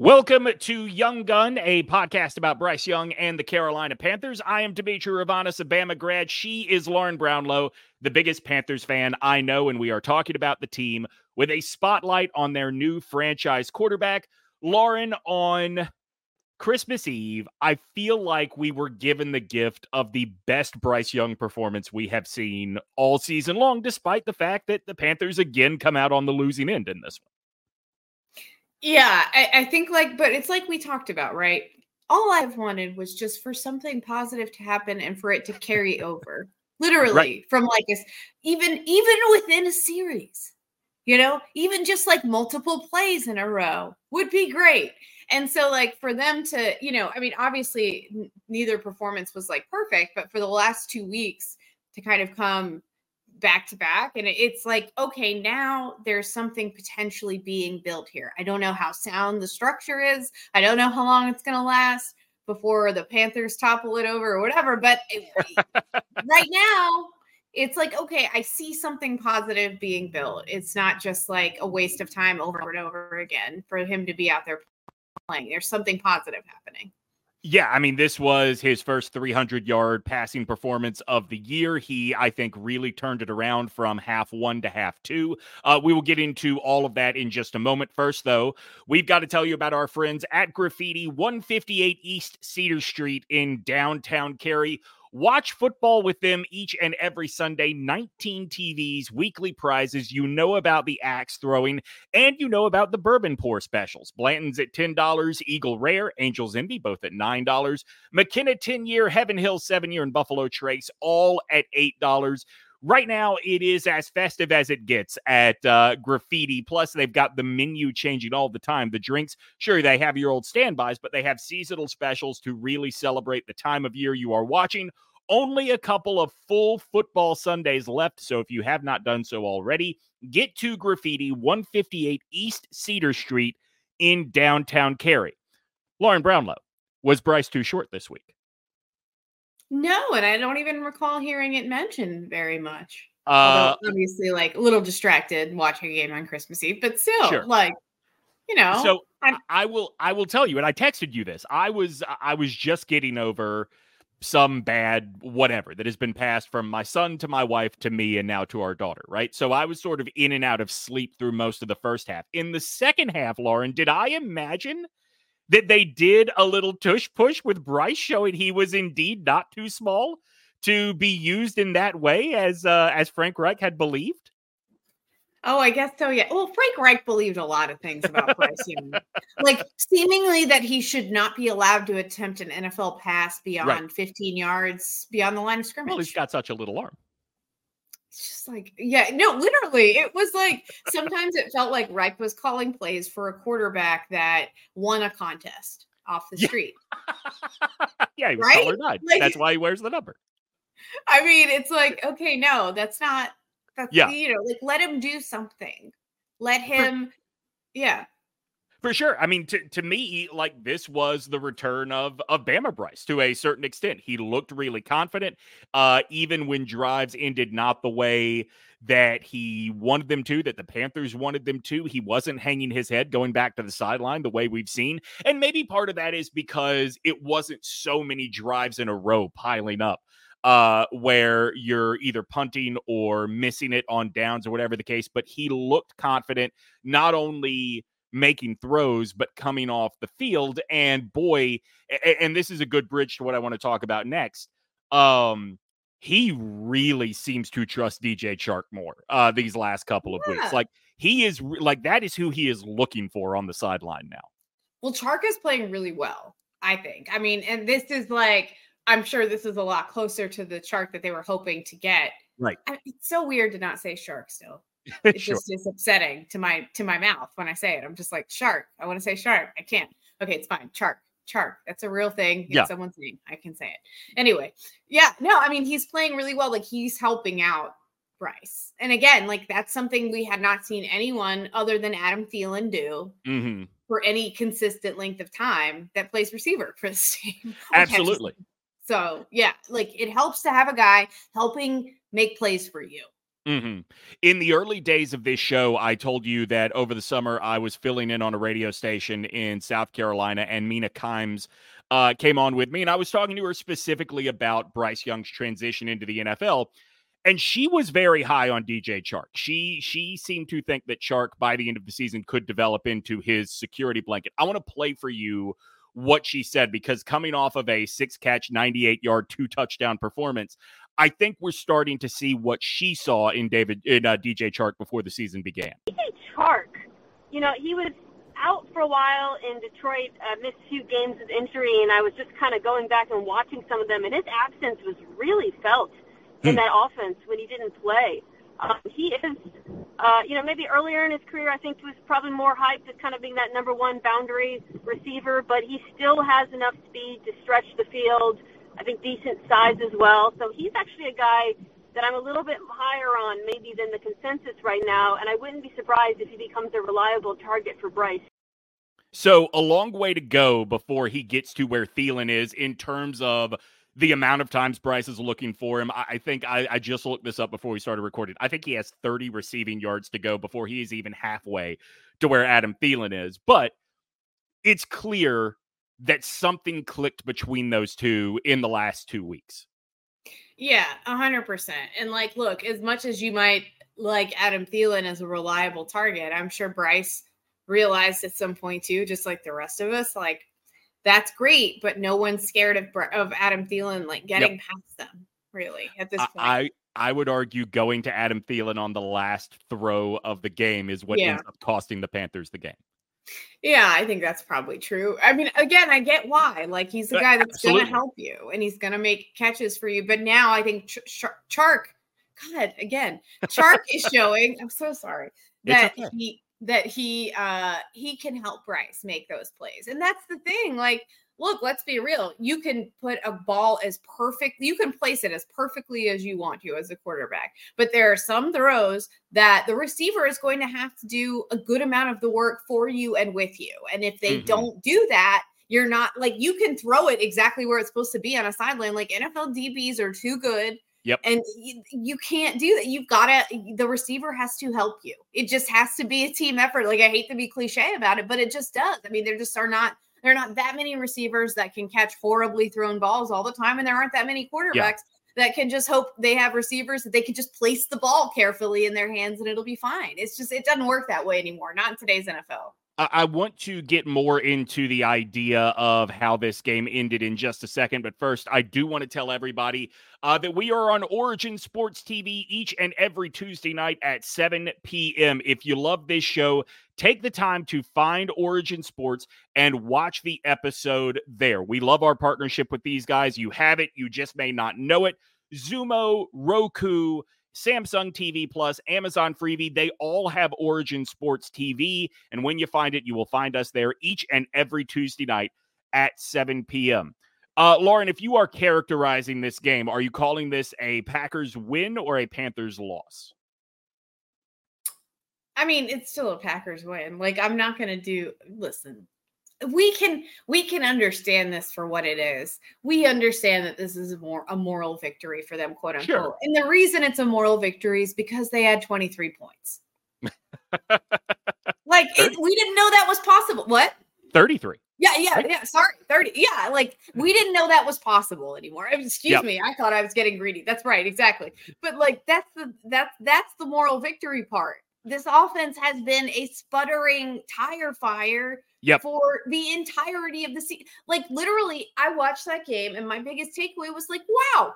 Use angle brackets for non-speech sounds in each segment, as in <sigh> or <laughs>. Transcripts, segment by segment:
Welcome to Young Gun, a podcast about Bryce Young and the Carolina Panthers. I am Demetri Ravanos, a Bama grad. She is Lauren Brownlow, the biggest Panthers fan I know, and we are talking about the team with a spotlight on their new franchise quarterback. Lauren, on Christmas Eve, I feel like we were given the gift of the best Bryce Young performance we have seen all season long, despite the fact that the Panthers again come out on the losing end in this one. Yeah, I, I think like, but it's like we talked about, right? All I've wanted was just for something positive to happen and for it to carry over, literally right. from like a, even even within a series, you know, even just like multiple plays in a row would be great. And so, like, for them to, you know, I mean, obviously, n- neither performance was like perfect, but for the last two weeks to kind of come back to back and it's like okay now there's something potentially being built here. I don't know how sound the structure is i don't know how long it's going to last before the panthers topple it over or whatever but <laughs> right now it's like okay i see something positive being built. It's not just like a waste of time over and over again for him to be out there playing there's something positive happening yeah, I mean, this was his first 300 yard passing performance of the year. He, I think, really turned it around from half one to half two. Uh, we will get into all of that in just a moment. First, though, we've got to tell you about our friends at Graffiti, 158 East Cedar Street in downtown Cary. Watch football with them each and every Sunday. 19 TVs, weekly prizes. You know about the axe throwing, and you know about the bourbon pour specials. Blanton's at $10, Eagle Rare, Angels Envy, both at $9. McKenna 10 year, Heaven Hill 7 year, and Buffalo Trace, all at $8. Right now, it is as festive as it gets at uh, Graffiti. Plus, they've got the menu changing all the time. The drinks, sure, they have your old standbys, but they have seasonal specials to really celebrate the time of year you are watching. Only a couple of full football Sundays left. So if you have not done so already, get to Graffiti, 158 East Cedar Street in downtown Cary. Lauren Brownlow, was Bryce too short this week? No, and I don't even recall hearing it mentioned very much. Uh, Although obviously, like a little distracted watching a game on Christmas Eve, but still, sure. like you know. So I'm, I will, I will tell you, and I texted you this. I was, I was just getting over some bad whatever that has been passed from my son to my wife to me and now to our daughter, right? So I was sort of in and out of sleep through most of the first half. In the second half, Lauren, did I imagine that they did a little tush push with Bryce, showing he was indeed not too small to be used in that way as uh, as Frank Reich had believed. Oh, I guess so. Yeah. Well, Frank Reich believed a lot of things about <laughs> Bryce Young, like seemingly that he should not be allowed to attempt an NFL pass beyond right. 15 yards beyond the line of scrimmage. Well, he's got such a little arm it's just like yeah no literally it was like sometimes it felt like reich was calling plays for a quarterback that won a contest off the street. <laughs> Yeah he was right? Like, that's why he wears the number. I mean it's like okay no that's not that's yeah. you know like let him do something. Let him yeah for sure. I mean, to, to me, like this was the return of of Bama Bryce to a certain extent. He looked really confident, uh, even when drives ended not the way that he wanted them to, that the Panthers wanted them to. He wasn't hanging his head going back to the sideline the way we've seen. And maybe part of that is because it wasn't so many drives in a row piling up uh, where you're either punting or missing it on downs or whatever the case. But he looked confident, not only making throws, but coming off the field. And boy, and this is a good bridge to what I want to talk about next. Um, he really seems to trust DJ Chark more uh, these last couple of yeah. weeks. Like he is like that is who he is looking for on the sideline now. Well, Chark is playing really well, I think. I mean, and this is like I'm sure this is a lot closer to the Chark that they were hoping to get. Right. I, it's so weird to not say Shark still. <laughs> It sure. just is upsetting to my to my mouth when I say it. I'm just like shark. I want to say shark. I can't. Okay, it's fine. Shark. Shark. That's a real thing. It's yeah. someone's name. I can say it. Anyway, yeah, no, I mean he's playing really well. Like he's helping out Bryce. And again, like that's something we had not seen anyone other than Adam Thielen do mm-hmm. for any consistent length of time that plays receiver for this <laughs> team. Absolutely. So yeah, like it helps to have a guy helping make plays for you Mm-hmm. In the early days of this show, I told you that over the summer I was filling in on a radio station in South Carolina, and Mina Kimes uh, came on with me, and I was talking to her specifically about Bryce Young's transition into the NFL. And she was very high on DJ Chark. She she seemed to think that Chark by the end of the season could develop into his security blanket. I want to play for you what she said because coming off of a six catch, 98 yard, two touchdown performance, I think we're starting to see what she saw in David in uh, DJ Chark before the season began. DJ Chark, you know, he was out for a while in Detroit, uh, missed few games with injury, and I was just kind of going back and watching some of them, and his absence was really felt in hmm. that offense when he didn't play. Um, he is, uh, you know, maybe earlier in his career, I think he was probably more hyped as kind of being that number one boundary receiver, but he still has enough speed to stretch the field. I think decent size as well. So he's actually a guy that I'm a little bit higher on maybe than the consensus right now, and I wouldn't be surprised if he becomes a reliable target for Bryce. So a long way to go before he gets to where Thielen is in terms of the amount of times Bryce is looking for him. I, think I, I, just looked this up before we started recording. I think he has 30 receiving yards to go before he is even halfway to where Adam Thielen is. But it's clear that something clicked between those two in the last two weeks. Yeah, a hundred percent. And like, look, as much as you might like Adam Thielen as a reliable target, I'm sure Bryce realized at some point too, just like the rest of us, like that's great, but no one's scared of of Adam Thielen like getting yep. past them. Really, at this point, I I would argue going to Adam Thielen on the last throw of the game is what yeah. ends up costing the Panthers the game. Yeah, I think that's probably true. I mean, again, I get why. Like, he's the uh, guy that's going to help you and he's going to make catches for you. But now I think Ch- Ch- Chark, God, again, Chark <laughs> is showing. I'm so sorry that okay. he that he uh he can help Bryce make those plays. And that's the thing. Like, look, let's be real. You can put a ball as perfect, you can place it as perfectly as you want to as a quarterback. But there are some throws that the receiver is going to have to do a good amount of the work for you and with you. And if they mm-hmm. don't do that, you're not like you can throw it exactly where it's supposed to be on a sideline. Like NFL DBs are too good Yep. And you, you can't do that. You've got to, the receiver has to help you. It just has to be a team effort. Like I hate to be cliche about it, but it just does. I mean, there just are not, there are not that many receivers that can catch horribly thrown balls all the time. And there aren't that many quarterbacks yeah. that can just hope they have receivers that they can just place the ball carefully in their hands and it'll be fine. It's just, it doesn't work that way anymore. Not in today's NFL. I want to get more into the idea of how this game ended in just a second. But first, I do want to tell everybody uh, that we are on Origin Sports TV each and every Tuesday night at 7 p.m. If you love this show, take the time to find Origin Sports and watch the episode there. We love our partnership with these guys. You have it, you just may not know it. Xumo, Roku, Samsung TV Plus, Amazon Freevee, they all have Origin Sports TV. And when you find it, you will find us there each and every Tuesday night at 7 p.m. Uh, Lauren, if you are characterizing this game, are you calling this a Packers win or a Panthers loss? I mean, it's still a Packers win. Like, I'm not going to do, listen, we can we can understand this for what it is. We understand that this is a more a moral victory for them, quote unquote. Sure. And the reason it's a moral victory is because they had 23 points. <laughs> like it, we didn't know that was possible. What? 33. Yeah, yeah, right? yeah. Sorry, 30. Yeah, like we didn't know that was possible anymore. <laughs> Excuse yep. me. I thought I was getting greedy. That's right, exactly. But like that's the that's that's the moral victory part. This offense has been a sputtering tire fire yep. for the entirety of the season. Like literally, I watched that game, and my biggest takeaway was like, wow.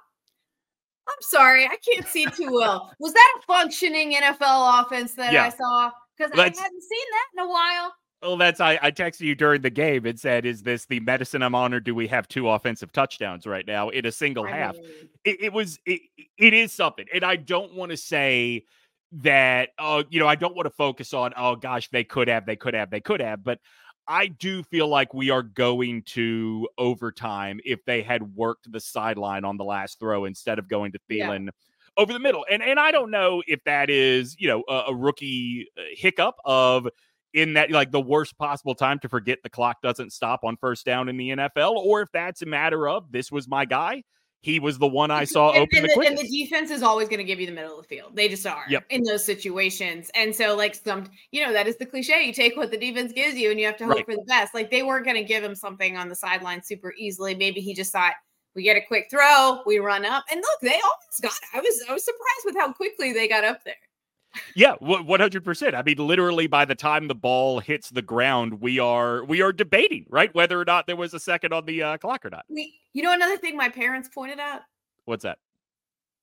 I'm sorry, I can't see too well. <laughs> was that a functioning NFL offense that yeah. I saw? Because I hadn't seen that in a while. Well, that's I, I texted you during the game and said, "Is this the medicine I'm on, or do we have two offensive touchdowns right now in a single I half?" Mean, it, it, was it, it is something, and I don't want to say that. Oh, you know, I don't want to focus on. Oh gosh, they could have, they could have, they could have, but I do feel like we are going to overtime if they had worked the sideline on the last throw instead of going to Thielen yeah. over the middle. And and I don't know if that is, you know, a, a rookie uh, hiccup of in that like the worst possible time to forget the clock doesn't stop on first down in the NFL or if that's a matter of this was my guy he was the one I saw and, open and the, the, and the defense is always going to give you the middle of the field. They just are Yep. in those situations. And so, like some, you know, that is the cliche. You take what the defense gives you, and you have to hope Right. for the best. Like they weren't going to give him something on the sideline super easily. Maybe he just thought we get a quick throw, we run up, and look, they almost got. I was I was surprised with how quickly they got up there. Yeah, one hundred percent. I mean, literally, by the time the ball hits the ground, we are we are debating right whether or not there was a second on the uh, clock or not. We, you know, another thing my parents pointed out. What's that?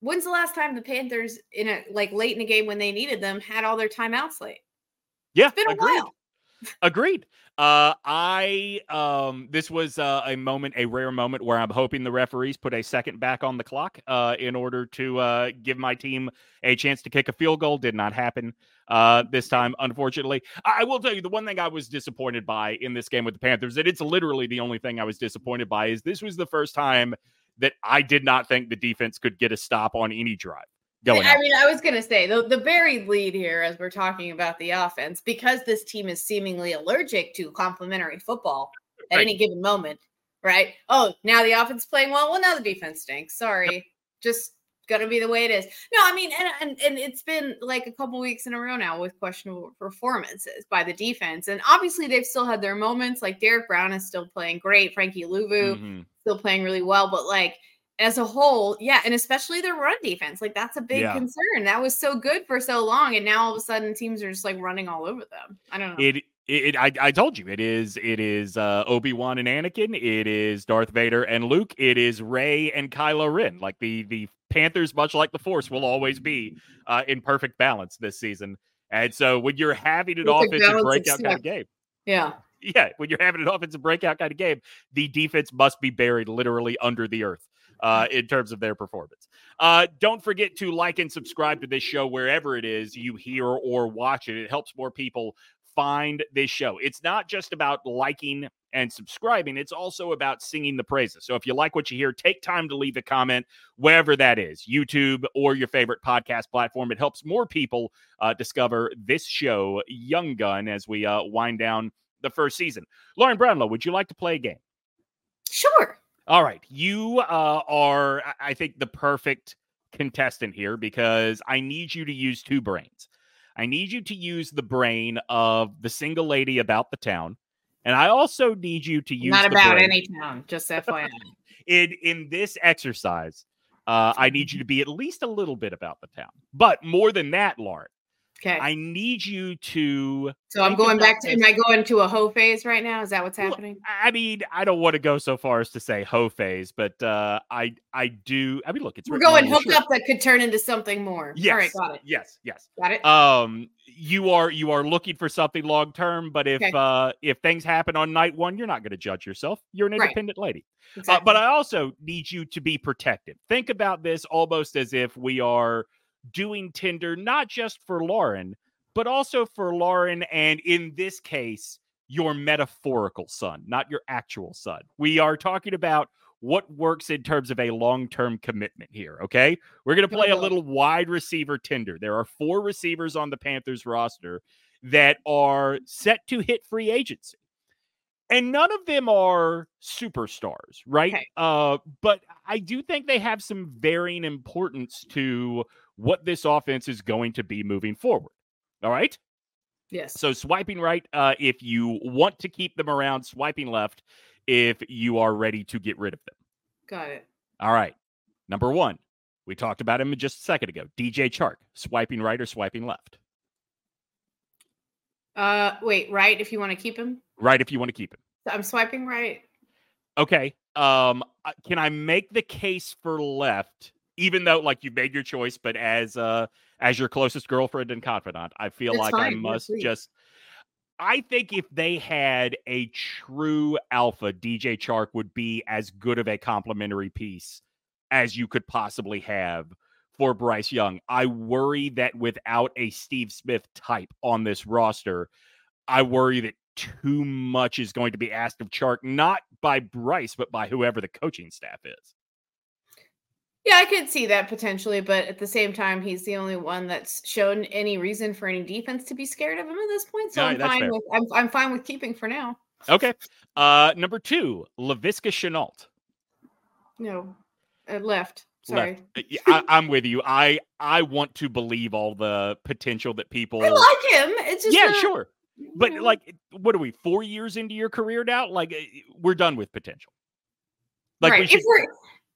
When's the last time the Panthers in a like late in a game when they needed them had all their timeouts late? Yeah, It's been a agreed. while. Agreed. Uh, I um, this was uh, a moment, a rare moment where I'm hoping the referees put a second back on the clock uh, in order to uh, give my team a chance to kick a field goal. Did not happen uh, this time, unfortunately. I I will tell you the one thing I was disappointed by in this game with the Panthers, and it's literally the only thing I was disappointed by, is this was the first time that I did not think the defense could get a stop on any drive going. I mean, I was going to say the, the buried lead here as we're talking about the offense, because this team is seemingly allergic to complimentary football at Right. any given moment, right? Oh, now the offense is playing well. Well, now the defense stinks. Sorry. Just going to be the way it is. No, I mean, and, and, and it's been like a couple weeks in a row now with questionable performances by the defense. And obviously, they've still had their moments. Like Derrick Brown is still playing great. Frankie Luvu Mhm. still playing really well, but like as a whole, yeah, and especially their run defense, like that's a big Yeah. concern. That was so good for so long, and now all of a sudden teams are just like running all over them. I don't know. It, it, it I, I told you it is it is uh, Obi Wan and Anakin. It is Darth Vader and Luke. It is Rey and Kylo Ren. Like the the Panthers, much like the Force, will always be uh, in perfect balance this season. And so when you're having an Perfect offensive breakout kind of game, yeah, <laughs> yeah, when you're having an offensive breakout kind of game, the defense must be buried literally under the earth uh, in terms of their performance. Uh, don't forget to like and subscribe to this show wherever it is you hear or watch it. It helps more people find this show. It's not just about liking and subscribing, it's also about singing the praises. So if you like what you hear, take time to leave a comment wherever that is YouTube or your favorite podcast platform. It helps more people uh, discover this show, Young Gun, as we uh, wind down the first season. Lauren Brownlow, would you like to play a game? sure. All right. You uh, are, I- think, the perfect contestant here because I need you to use two brains. I need you to use the brain of the single lady about the town. And I also need you to use Not about brain- any town, just FYI. <laughs> in in this exercise. Uh, I need you to <laughs> be at least a little bit about the town, but more than that, Lauren, Okay, I need you to so I'm going back to. Am I going to a hoe phase right now? Is that what's Well, happening? I mean, I don't want to go so far as to say hoe phase, but uh, I I do. I mean, look, it's We're going your hook up that could turn into something more. Yes. All right, got it. Yes. Yes. Got it. Um, you are you are looking for something long term, but if Okay. uh if things happen on night one, you're not going to judge yourself. You're an Right. independent lady. Uh, but I also need you to be protected. Think about this almost as if we are doing Tinder not just for Lauren, but also for Lauren, and in this case, your metaphorical son, not your actual son. We are talking about what works in terms of a long term commitment here. Okay. We're going to play a little wide receiver Tinder. There are four receivers on the Panthers roster that are set to hit free agency and none of them are superstars, right? Okay. Uh, but I do think they have some varying importance to what this offense is going to be moving forward. All right. yes. So swiping right uh, if you want to keep them around, swiping left if you are ready to get rid of them. Got it. All right. Number one, we talked about him just a second ago. DJ Chark, swiping right or swiping left? Uh, wait, right? If you want to keep him, Right if you want to keep him. I'm swiping right. Okay. Um, uh, can I make the case for left, even though like you made your choice, but as uh as your closest girlfriend and confidant, I feel That's like I fine. Yeah, must please. just. I think if they had a true alpha, DJ Chark would be as good of a complimentary piece as you could possibly have for Bryce Young. I worry that without a Steve Smith type on this roster, I worry that too much is going to be asked of Chark, not by Bryce, but by whoever the coaching staff is. Yeah, I could see that potentially, but at the same time, he's the only one that's shown any reason for any defense to be scared of him at this point. So No, I'm fine fair. with I'm, I'm fine with keeping for now. Okay. Uh number two, Laviska Shenault. No, Uh, left. Sorry. Left. Uh, I, I'm with you. I I want to believe all the potential that people. I like him. It's just yeah, not, sure. But know. like, what are we? Four years into your career now? Like, uh, we're done with potential. Like, right. We should... If we're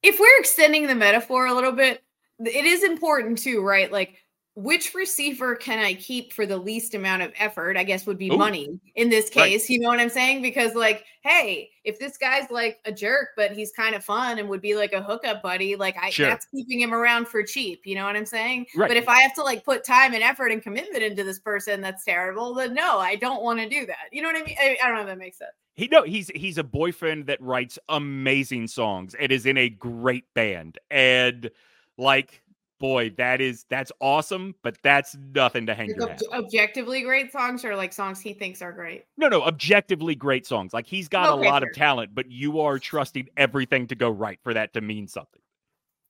if we're extending the metaphor a little bit, it is important too, right? Like which receiver can I keep for the least amount of effort? I guess would be Ooh. money in this case. Right. You know what I'm saying? Because, like, hey, if this guy's like a jerk, but he's kind of fun and would be like a hookup buddy, like, I sure. that's keeping him around for cheap. You know what I'm saying? Right. But if I have to like put time and effort and commitment into this person that's terrible, then no, I don't want to do that. You know what I mean? I, I don't know if that makes sense. He no, he's he's a boyfriend that writes amazing songs and is in a great band. And like boy, that is that's awesome, but that's nothing to hang your ob- objectively great songs or like songs he thinks are great. No, no, objectively great songs. Like he's got okay, a lot sure. of talent, but you are trusting everything to go right for that to mean something.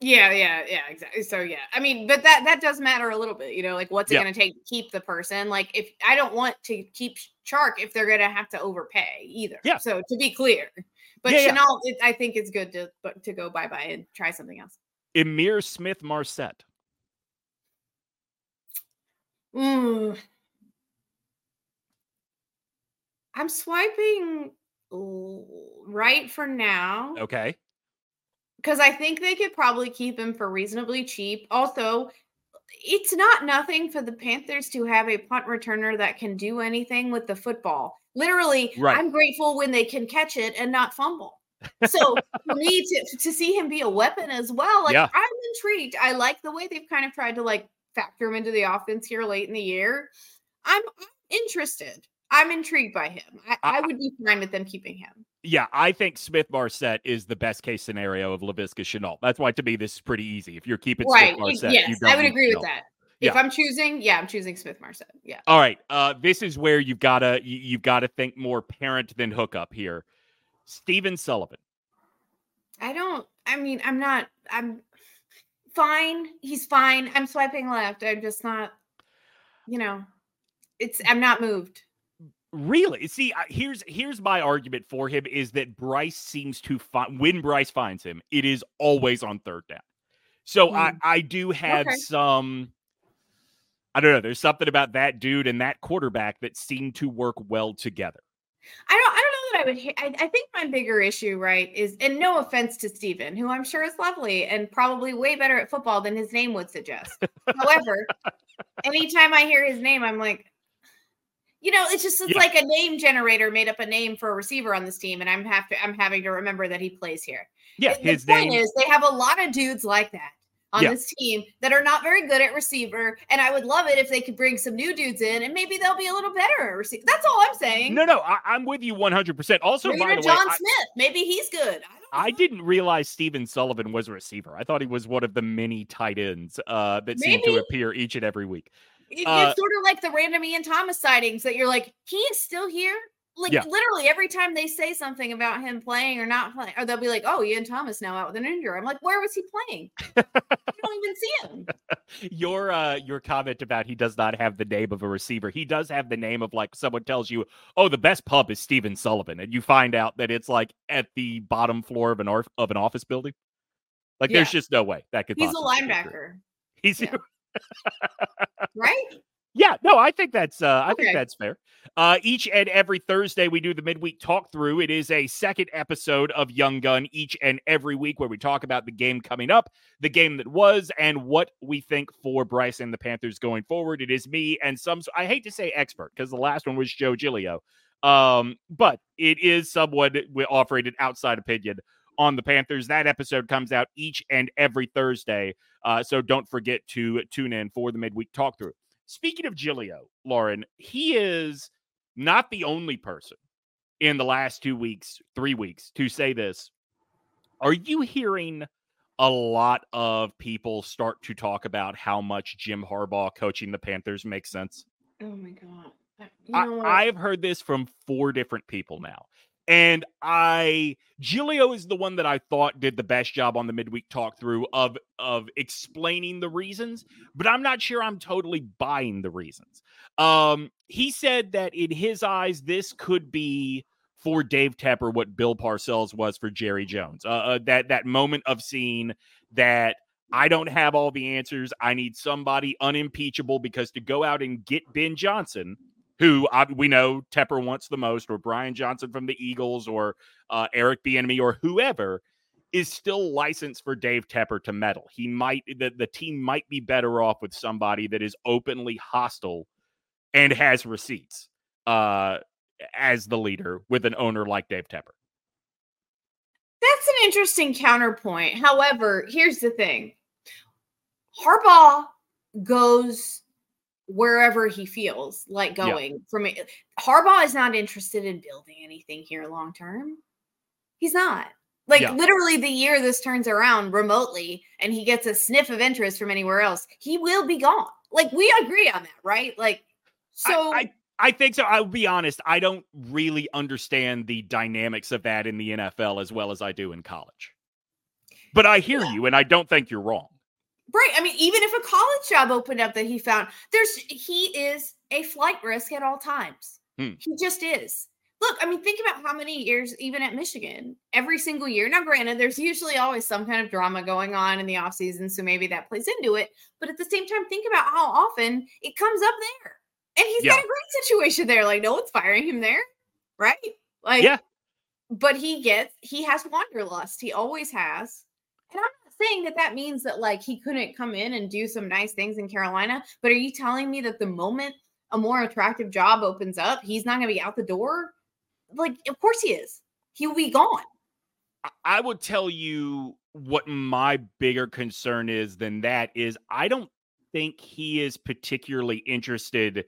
Yeah, yeah, yeah, exactly. So yeah, I mean, but that that does matter a little bit, you know, like what's it yeah. going to take to keep the person? Like if I don't want to keep Chark if they're going to have to overpay either. Yeah. So to be clear, but yeah, Shenault, yeah. It, I think it's good to to go bye bye and try something else. Ihmir Smith Marsette. Mm. I'm swiping right for now. Okay. Because I think they could probably keep him for reasonably cheap. Also, it's not nothing for the Panthers to have a punt returner that can do anything with the football. Literally, right. I'm grateful when they can catch it and not fumble. So for me to to see him be a weapon as well, like yeah. I'm intrigued. I like the way they've kind of tried to like factor him into the offense here late in the year. I'm, interested. I'm intrigued by him. I, I, I, would be fine with them keeping him. Yeah, I think Smith Marsette is the best case scenario of Laviska Shenault. That's why to me this is pretty easy. If you're keeping right. Smith Marsette, yes, I would agree with that. Yeah. If I'm choosing, yeah, I'm choosing Smith Marsette. Yeah. All right. Uh, this is where you've got to you, have got to think more parent than hookup here. Stephen Sullivan. I don't. I mean, I'm not. I'm fine. He's fine. I'm swiping left. I'm just not. You know, it's. I'm not moved. Really? See, here's here's my argument for him is that Bryce seems to find when Bryce finds him, it is always on third down. So mm. I I do have okay. some I don't know, there's something about that dude and that quarterback that seem to work well together. I don't I don't know that I would I, I think my bigger issue, right, is and no offense to Stephen, who I'm sure is lovely and probably way better at football than his name would suggest. However, anytime I hear his name, I'm like, you know, it's just it's yeah. like a name generator made up a name for a receiver on this team, and I'm have to I'm having to remember that he plays here. Yeah, the, his the point name is they have a lot of dudes like that on yeah. this team that are not very good at receiver. And I would love it if they could bring some new dudes in and maybe they'll be a little better at receiver. That's all I'm saying. No, no, I, am with you 100%. Also, by the John way, Smith, I, maybe he's good. I, I, didn't realize Stephen Sullivan was a receiver. I thought he was one of the many tight ends uh, that maybe. seem to appear each and every week. Uh, it's sort of like the random Ian Thomas sightings that you're like, he is still here. Like yeah. literally every time they say something about him playing or not playing, or they'll be like, "Oh, Ian Thomas now out with an injury." I'm like, "Where was he playing? <laughs> you don't even see him." <laughs> your uh, your comment about he does not have the name of a receiver. He does have the name of like someone tells you, "Oh, the best pub is Stephen Sullivan," and you find out that it's like at the bottom floor of an or- of an office building. Like, yeah. there's just no way that could. He's a linebacker. He's yeah. Right. Yeah, no, I think that's uh, I okay. think that's fair. Uh, each and every Thursday we do the midweek talk through. It is a second episode of Young Gun each and every week where we talk about the game coming up, the game that was, and what we think for Bryce and the Panthers going forward. It is me and some I hate to say expert because the last one was Joe Giglio. Um, but it is someone offering an outside opinion on the Panthers. That episode comes out each and every Thursday. Uh, so don't forget to tune in for the midweek talk through. Speaking of Giglio, Lauren, he is not the only person in the last two weeks, three weeks to say this. Are you hearing a lot of people start to talk about how much Jim Harbaugh coaching the Panthers makes sense? Oh my God. You know I, I've heard this from four different people now. And I Giglio is the one that I thought did the best job on the midweek talk through of of explaining the reasons, but I'm not sure I'm totally buying the reasons. Um, he said that in his eyes, this could be for Dave Tepper what Bill Parcells was for Jerry Jones. Uh, uh, that that moment of seeing that I don't have all the answers. I need somebody unimpeachable because to go out and get Ben Johnson, who I, we know Tepper wants the most, or Brian Johnson from the Eagles, or uh, Eric Bieniemy, or whoever, is still licensed for Dave Tepper to meddle. He might the, the team might be better off with somebody that is openly hostile and has receipts uh, as the leader with an owner like Dave Tepper. That's an interesting counterpoint. However, here's the thing Harbaugh goes wherever he feels like going yeah. from it. Harbaugh is not interested in building anything here long term. He's not. Like yeah. literally the year this turns around remotely and he gets a sniff of interest from anywhere else, he will be gone. Like we agree on that, right? Like so I, I, I think so. I'll be honest. I don't really understand the dynamics of that in the NFL as well as I do in college. But I hear yeah. you, and I don't think you're wrong. Right. I mean, even if a college job opened up that he found, there's he is a flight risk at all times. Hmm. He just is. Look, I mean, think about how many years, even at Michigan, every single year. Now, granted, there's usually always some kind of drama going on in the offseason, so maybe that plays into it. But at the same time, think about how often it comes up there. And he's yeah. got a great situation there. Like, no one's firing him there. Right. Like, yeah. But he gets, he has wanderlust. He always has. And I'm saying that that means that like he couldn't come in and do some nice things in Carolina. But are you telling me that the moment a more attractive job opens up, he's not going to be out the door? Like, of course he is. He will be gone. I would tell you what my bigger concern is than that is I don't think he is particularly interested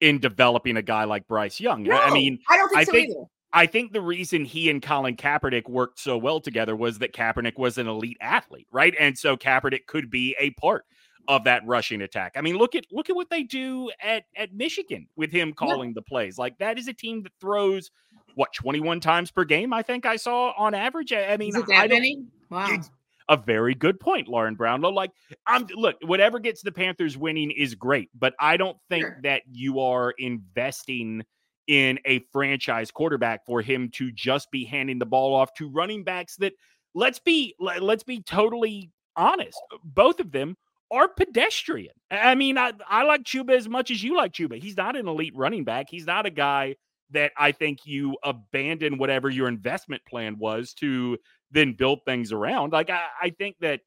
in developing a guy like Bryce Young. No, I mean, I don't think I so think, either. I think the reason he and Colin Kaepernick worked so well together was that Kaepernick was an elite athlete, right? And so Kaepernick could be a part of that rushing attack. I mean, look at look at what they do at at Michigan with him calling yeah. the plays. Like that is a team that throws what 21 times per game. I think I saw on average. I, I mean, is it that many? Wow a very good point, Lauren Brownlow. Like, I'm look, whatever gets the Panthers winning is great, but I don't think sure. that you are investing in a franchise quarterback for him to just be handing the ball off to running backs that let's be let's be totally honest, both of them are pedestrian. I mean, I, I like Chuba as much as you like Chuba. He's not an elite running back. He's not a guy that I think you abandon whatever your investment plan was to then build things around. Like I, I think that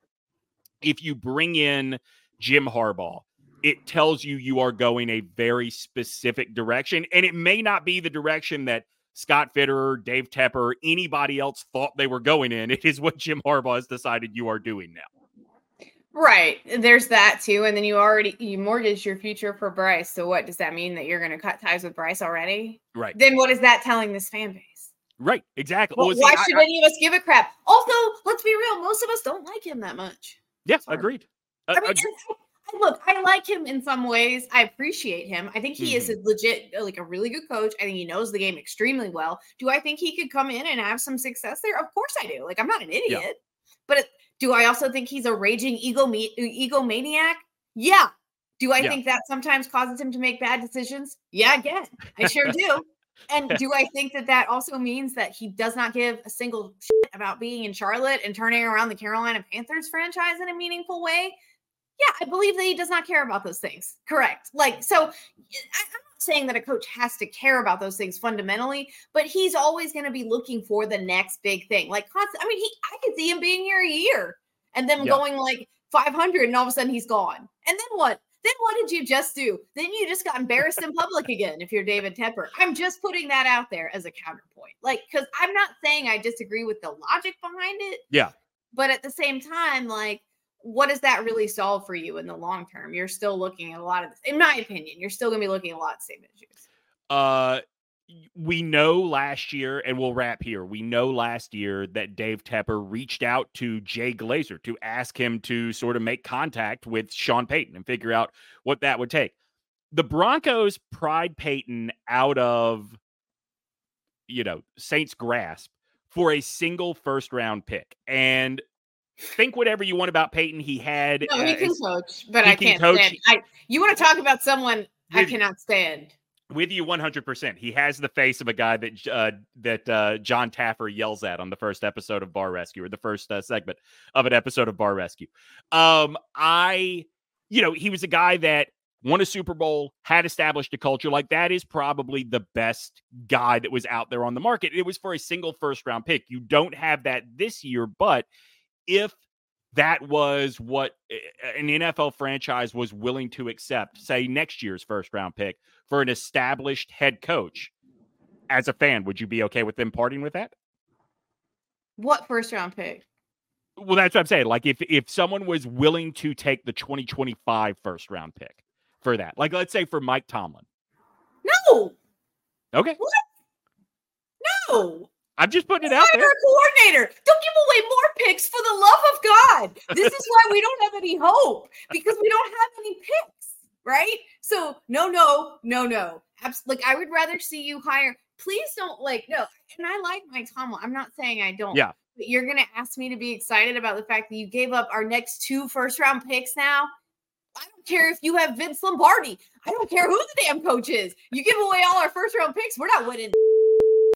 if you bring in Jim Harbaugh, it tells you you are going a very specific direction, and it may not be the direction that Scott Fitterer, Dave Tepper, anybody else thought they were going in. <laughs> It is what Jim Harbaugh has decided you are doing now. Right. There's that too. And then you already you mortgaged your future for Bryce. So what does that mean that you're gonna cut ties with Bryce already? Right. Then what is that telling this fan base? Right, exactly. Well, why see, should I, any of us give a crap? Also, let's be real, most of us don't like him that much. Yeah, agreed. Uh, I mean, look, I like him in some ways. I appreciate him. I think he mm-hmm. is a legit, like a really good coach. I think he knows the game extremely well. Do I think he could come in and have some success there? Of course I do. Like, I'm not an idiot. Yeah. But it, do I also think he's a raging ego me- egomaniac? Yeah. Do I yeah. think that sometimes causes him to make bad decisions? Yeah, again, I sure do. And <laughs> do I think that that also means that he does not give a single shit about being in Charlotte and turning around the Carolina Panthers franchise in a meaningful way? Yeah, I believe that he does not care about those things. Correct. Like, so I'm not saying that a coach has to care about those things fundamentally, but he's always going to be looking for the next big thing. Like, constant, I mean, he, I could see him being here a year and then yeah. going like 500 and all of a sudden he's gone. And then what? then what did you just do? Then you just got embarrassed in public again if you're David Tepper. I'm just putting that out there as a counterpoint. Like, because I'm not saying I disagree with the logic behind it. Yeah. But at the same time, like, what does that really solve for you in the long term? You're still looking at a lot of this, in my opinion, you're still gonna be looking at a lot of same issues. Uh we know last year, and we'll wrap here. We know last year that Dave Tepper reached out to Jay Glazer to ask him to sort of make contact with Sean Payton and figure out what that would take. The Broncos pried Payton out of, you know, Saints' grasp for a single first round pick. And think whatever you want about Payton. He had. No, he uh, can coach, but I can't coach. stand. I, you want to talk about someone I cannot stand With you 100%. He has the face of a guy that uh, that uh, Jon Taffer yells at on the first episode of Bar Rescue or the first uh, segment of an episode of Bar Rescue. Um, I, you know, he was a guy that won a Super Bowl, had established a culture. Like that is probably the best guy that was out there on the market. It was for a single first round pick. You don't have that this year, but if that was what eh, eh, an NFL franchise was willing to accept, say next year's first round pick for an established head coach. As a fan, would you be okay with them parting with that? What first round pick? Well, that's what I'm saying. Like if if someone was willing to take the 2025 first round pick for that, like let's say for Mike Tomlin. No. Okay. What? No. I'm just putting it out there. coordinator. Don't give away more picks for the love of God. This is why we don't have any hope because we don't have any picks, right? So no, no, no, no. Abs- like I would rather see you hire. Please don't like no. And I like Mike Tomlin. I'm not saying I don't. Yeah. But you're gonna ask me to be excited about the fact that you gave up our next two first round picks now. I don't care if you have Vince Lombardi. I don't care who the damn coach is. You give away all our first round picks. We're not winning